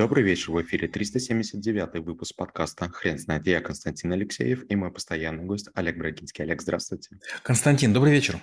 Добрый вечер, в эфире 379 выпуск подкаста «Хрен знает». Я Константин Алексеев и мой постоянный гость Олег Брагинский. Олег, здравствуйте. Константин, добрый вечер.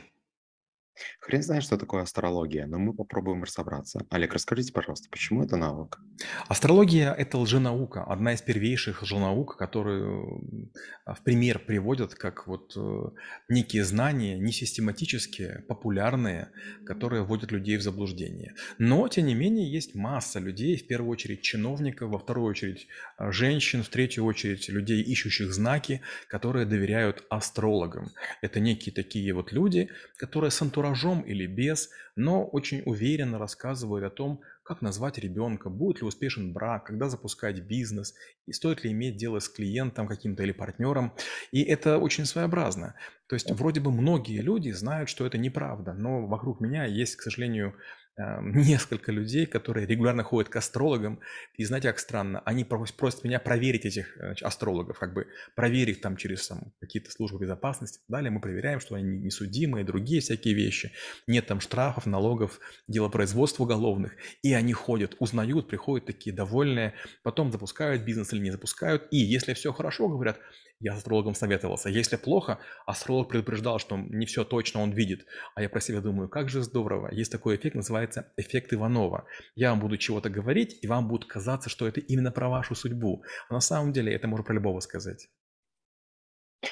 Хрен знает, что такое астрология, но мы попробуем разобраться. Олег, расскажите, пожалуйста, почему это наука? Астрология – это лженаука, одна из первейших лженаук, которую а, в пример приводят как вот э, некие знания, не систематические, популярные, которые вводят людей в заблуждение. Но, тем не менее, есть масса людей, в первую очередь чиновников, во вторую очередь а, женщин, в третью очередь людей, ищущих знаки, которые доверяют астрологам. Это некие такие вот люди, которые с антуражом антуражом или без, но очень уверенно рассказывают о том, как назвать ребенка, будет ли успешен брак, когда запускать бизнес, и стоит ли иметь дело с клиентом каким-то или партнером. И это очень своеобразно. То есть вроде бы многие люди знают, что это неправда, но вокруг меня есть, к сожалению, несколько людей, которые регулярно ходят к астрологам, и знаете, как странно, они просят меня проверить этих э, астрологов, как бы проверить там через там, какие-то службы безопасности. Далее мы проверяем, что они не судимые, другие всякие вещи. Нет там штрафов, налогов, делопроизводств уголовных. И они ходят, узнают, приходят такие довольные, потом запускают бизнес или не запускают. И если все хорошо, говорят, я с астрологом советовался. Если плохо, астролог предупреждал, что не все точно он видит. А я про себя думаю, как же здорово. Есть такой эффект, называется эффект Иванова. Я вам буду чего-то говорить, и вам будет казаться, что это именно про вашу судьбу. А на самом деле это можно про любого сказать.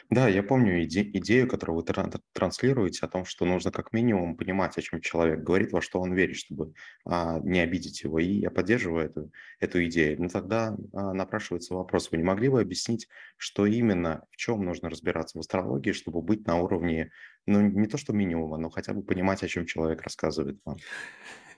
Да, я помню иде- идею, которую вы тран- транслируете, о том, что нужно как минимум понимать, о чем человек говорит, во что он верит, чтобы а, не обидеть его. И я поддерживаю эту, эту идею. Но тогда а, напрашивается вопрос, вы не могли бы объяснить, что именно, в чем нужно разбираться в астрологии, чтобы быть на уровне, ну, не то что минимума, но хотя бы понимать, о чем человек рассказывает вам?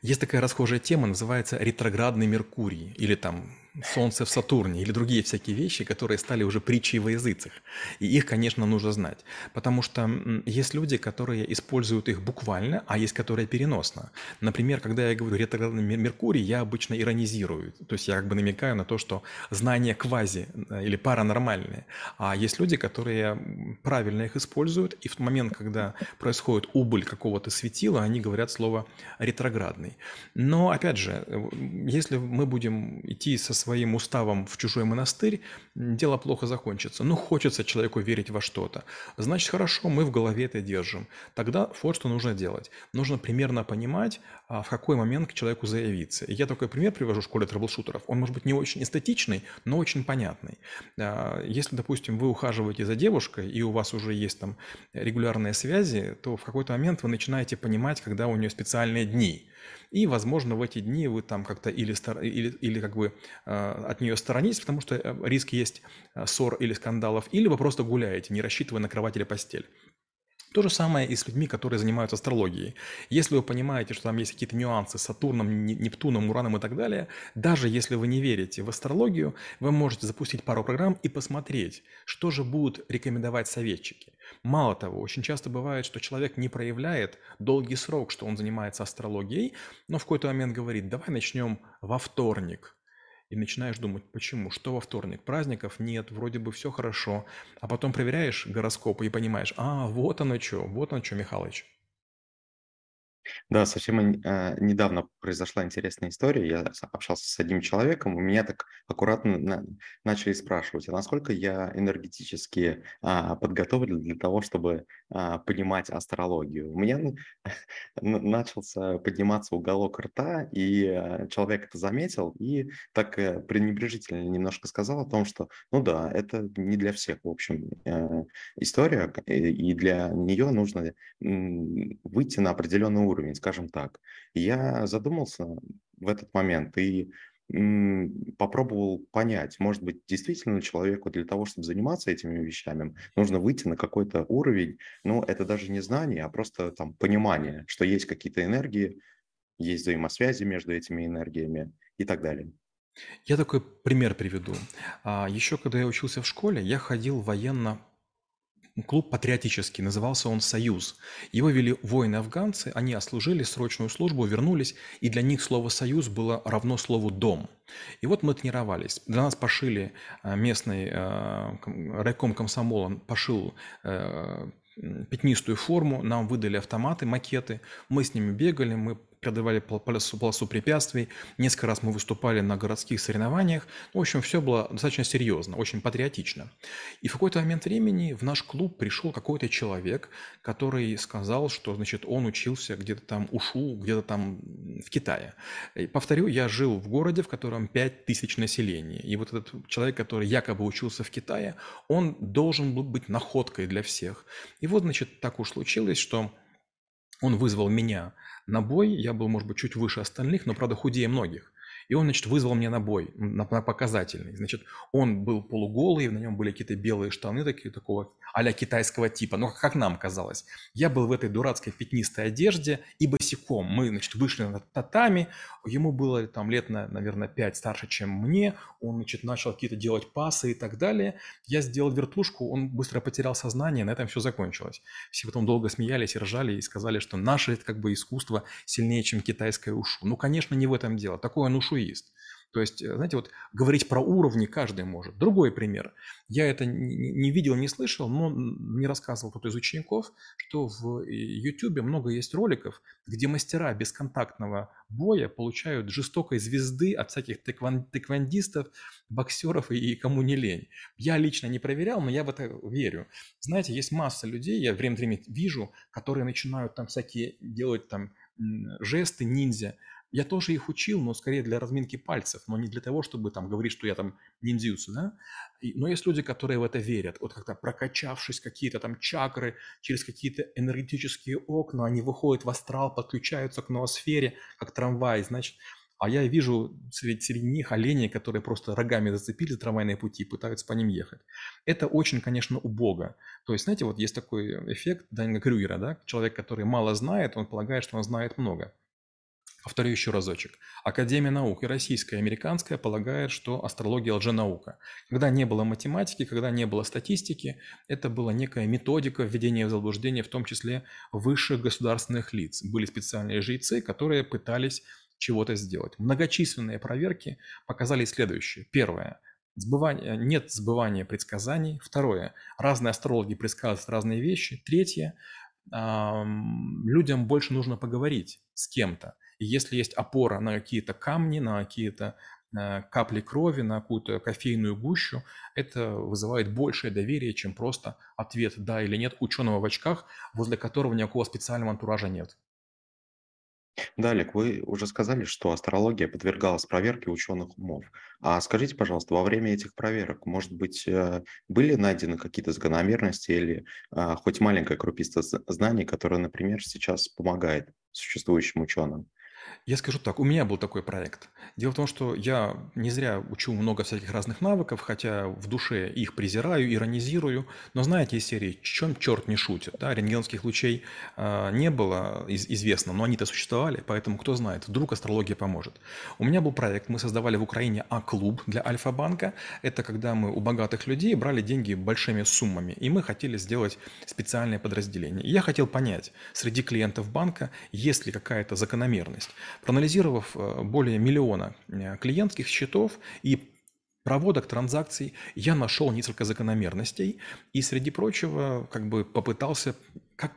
Есть такая расхожая тема, называется ретроградный Меркурий, или там Солнце в Сатурне, или другие всякие вещи, которые стали уже притчей во языцах. И их, конечно, нужно знать. Потому что есть люди, которые используют их буквально, а есть, которые переносно. Например, когда я говорю ретроградный Меркурий, я обычно иронизирую. То есть я как бы намекаю на то, что знания квази э, или паранормальные. А есть люди, которые правильно их используют, и в момент, когда происходит убыль какого-то светила, они говорят слово ретроградный. Но, опять же, э, если мы будем идти со своим уставом в чужой монастырь, дело плохо закончится. Ну, хочется человеку верить во что-то. Значит, хорошо, мы в голове это держим. Тогда вот что нужно делать. Нужно примерно понимать, а, в какой момент к человеку заявиться. И я такой пример привожу в школе трэблшутеров. Он может быть не очень эстетичный, но очень понятный. А, если, допустим, вы ухаживаете за девушкой, и у вас уже есть там регулярные связи, то в какой-то момент вы начинаете понимать, когда у нее специальные дни. И, возможно, в эти дни вы там как-то или, или, или как бы э, от нее сторонитесь, потому что э, риск есть э, ссор или скандалов, или вы просто гуляете, не рассчитывая на кровать или постель. То же самое и с людьми, которые занимаются астрологией. Если вы понимаете, что там есть какие-то нюансы с Сатурном, Нептуном, Ураном и так далее, даже если вы не верите в астрологию, вы можете запустить пару программ и посмотреть, что же будут рекомендовать советчики. Мало того, очень часто бывает, что человек не проявляет долгий срок, что он занимается астрологией, но в какой-то момент говорит, давай начнем во вторник, и начинаешь думать, почему, что во вторник, праздников нет, вроде бы все хорошо, а потом проверяешь гороскоп и понимаешь, а, вот оно что, вот оно что, Михалыч. Да, совсем э, недавно произошла интересная история. Я общался с одним человеком, у меня так аккуратно на, начали спрашивать, а насколько я энергетически а, подготовлен для того, чтобы а, понимать астрологию. У меня начался подниматься уголок рта, и а, человек это заметил и так а, пренебрежительно немножко сказал о том, что, ну да, это не для всех, в общем, а, история, и для нее нужно выйти на определенный уровень уровень, скажем так. Я задумался в этот момент и попробовал понять, может быть, действительно человеку для того, чтобы заниматься этими вещами, нужно выйти на какой-то уровень, ну, это даже не знание, а просто там понимание, что есть какие-то энергии, есть взаимосвязи между этими энергиями и так далее. Я такой пример приведу. А, Еще когда я учился в школе, я ходил военно клуб патриотический, назывался он «Союз». Его вели воины-афганцы, они отслужили срочную службу, вернулись, и для них слово «союз» было равно слову «дом». И вот мы тренировались. Для нас пошили э, местный э, райком комсомола, пошил э, пятнистую форму, нам выдали автоматы, макеты, мы с ними бегали, мы преодолевали полосу, полосу препятствий, несколько раз мы выступали на городских соревнованиях. В общем, все было достаточно серьезно, очень патриотично. И в какой-то момент времени в наш клуб пришел какой-то человек, который сказал, что, значит, он учился где-то там ушу, где-то там в Китае. И, повторю, я жил в городе, в котором 5000 населения. И вот этот человек, который якобы учился в Китае, он должен был быть находкой для всех. И вот, значит, так уж случилось, что он вызвал меня на бой, я был, может быть, чуть выше остальных, но, правда, худее многих. И он, значит, вызвал меня на бой, на, на показательный. Значит, он был полуголый, на нем были какие-то белые штаны такие, такого а китайского типа, ну, как нам казалось. Я был в этой дурацкой пятнистой одежде и босиком. Мы, значит, вышли на татами, ему было там лет, наверное, 5 старше, чем мне, он, значит, начал какие-то делать пасы и так далее. Я сделал вертушку, он быстро потерял сознание, на этом все закончилось. Все потом долго смеялись и ржали и сказали, что наше это как бы искусство сильнее, чем китайское ушу. Ну, конечно, не в этом дело. Такое он ушуист. То есть, э, знаете, вот говорить про уровни каждый может. Другой пример. Я это не видел, не слышал, но мне рассказывал кто-то из учеников, что в YouTube много есть роликов, где мастера бесконтактного боя получают жестокой звезды от всяких тэквон, тэквондистов, боксеров и, и кому не лень. Я лично не проверял, но я в это верю. Знаете, есть масса людей, я время от времени вижу, которые начинают там всякие делать там жесты ниндзя, я тоже их учил, но скорее для разминки пальцев, но не для того, чтобы там говорить, что я там ниндзюцу, да. И, но есть люди, которые в это верят. Вот как-то прокачавшись какие-то там чакры через какие-то энергетические окна, они выходят в астрал, подключаются к ноосфере, как трамвай, значит. А я вижу среди, среди них оленей, которые просто рогами зацепили за трамвайные пути и пытаются по ним ехать. Это очень, конечно, убого. То есть, знаете, вот есть такой эффект Данинга Крюгера, да? Человек, который мало знает, он полагает, что он знает много. Повторю еще разочек. Академия наук и российская, и американская полагает, что астрология лженаука. Когда не было математики, когда не было статистики, это была некая методика введения в заблуждение, в том числе высших государственных лиц. Были специальные жрецы, которые пытались чего-то сделать. Многочисленные проверки показали следующее. Первое. Сбывание, нет сбывания предсказаний. Второе. Разные астрологи предсказывают разные вещи. Третье. Людям больше нужно поговорить с кем-то. И если есть опора на какие-то камни, на какие-то э, капли крови, на какую-то кофейную гущу, это вызывает большее доверие, чем просто ответ «да» или «нет» ученого в очках, возле которого никакого специального антуража нет. Да, Олег, вы уже сказали, что астрология подвергалась проверке ученых умов. А скажите, пожалуйста, во время этих проверок, может быть, э, были найдены какие-то закономерности или а, хоть маленькая крупица знаний, которая, например, сейчас помогает существующим ученым? Я скажу так, у меня был такой проект. Дело в том, что я не зря учу много всяких разных навыков, хотя в душе их презираю, иронизирую. Но знаете из серии «Чем черт не шутит?» да? Рентгеновских лучей э, не было из- известно, но они-то существовали, поэтому кто знает, вдруг астрология поможет. У меня был проект, мы создавали в Украине А-клуб для Альфа-банка. Это когда мы у богатых людей брали деньги большими суммами, и мы хотели сделать специальное подразделение. И я хотел понять, среди клиентов банка есть ли какая-то закономерность. Проанализировав э, более миллиона э, клиентских счетов и проводок транзакций, я нашел несколько закономерностей и, среди прочего, как бы попытался как,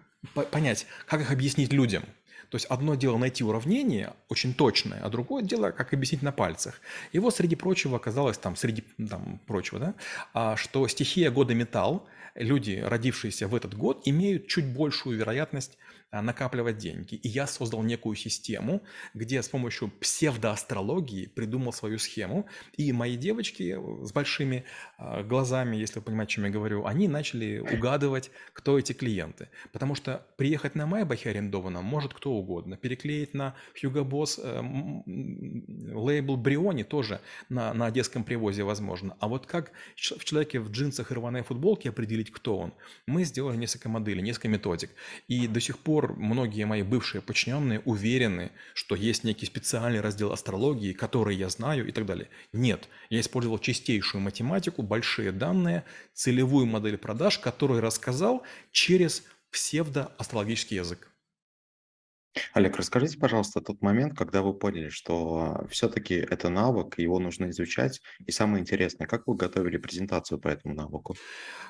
понять, как их объяснить людям. То есть одно дело найти уравнение очень точное, а другое дело, как объяснить на пальцах. И вот среди прочего оказалось там, среди там, прочего, да, а, что стихия года металл, люди, родившиеся в этот год, имеют чуть большую вероятность а, накапливать деньги. И я создал некую систему, где с помощью псевдоастрологии придумал свою схему. И мои девочки с большими а, глазами, если вы понимаете, о чем я говорю, они начали угадывать, кто эти клиенты. Потому что приехать на Майбахе арендованном может кто угодно. Переклеить на Hugo Boss э, лейбл Бриони тоже на, на одесском привозе возможно. А вот как в человеке в джинсах и рваной футболке определить, кто он? Мы сделали несколько моделей, несколько методик. И до сих пор многие мои бывшие подчиненные уверены, что есть некий специальный раздел астрологии, который я знаю и так далее. Нет, я использовал чистейшую математику, большие данные, целевую модель продаж, которую рассказал через псевдоастрологический язык. Олег, расскажите, пожалуйста, тот момент, когда вы поняли, что все-таки это навык, его нужно изучать. И самое интересное, как вы готовили презентацию по этому навыку?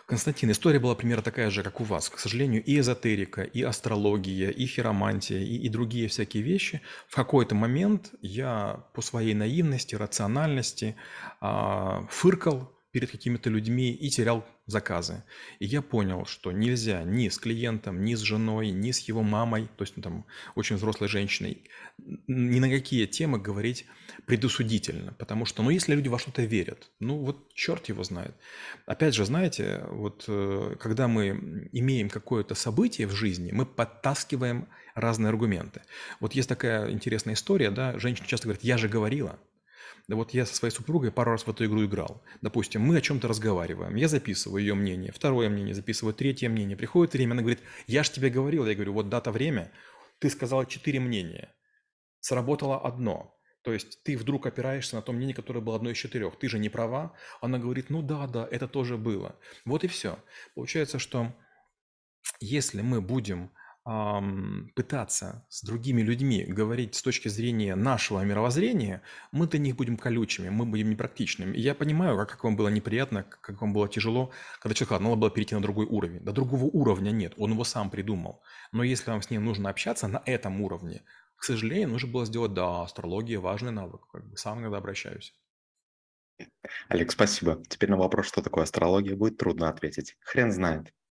Константин, история была примерно такая же, как у вас. К сожалению, и эзотерика, и астрология, и хиромантия, и, и другие всякие вещи. В какой-то момент я по своей наивности, рациональности а, фыркал перед какими-то людьми и терял заказы. И я понял, что нельзя ни с клиентом, ни с женой, ни с его мамой, то есть ну, там очень взрослой женщиной, ни на какие темы говорить предусудительно, потому что, ну, если люди во что-то верят, ну, вот черт его знает. Опять же, знаете, вот э, когда мы имеем какое-то событие в жизни, мы подтаскиваем разные аргументы. Вот есть такая интересная история, да, женщина часто говорит, я же говорила, да вот я со своей супругой пару раз в эту игру играл. Допустим, мы о чем-то разговариваем, я записываю ее мнение, второе мнение записываю, третье мнение. Приходит время, она говорит, я же тебе говорил, я говорю, вот дата, время, ты сказала четыре мнения, сработало одно. То есть ты вдруг опираешься на то мнение, которое было одно из четырех. Ты же не права. Она говорит, ну да, да, это тоже было. Вот и все. Получается, что если мы будем пытаться с другими людьми говорить с точки зрения нашего мировоззрения, мы для них будем колючими, мы будем непрактичными. И я понимаю, как, как вам было неприятно, как вам было тяжело, когда человек сказал, надо было перейти на другой уровень. Да другого уровня нет, он его сам придумал. Но если вам с ним нужно общаться на этом уровне, к сожалению, нужно было сделать, да, астрология важный навык, как бы сам иногда обращаюсь. Олег, спасибо. Теперь на вопрос, что такое астрология, будет трудно ответить. Хрен знает.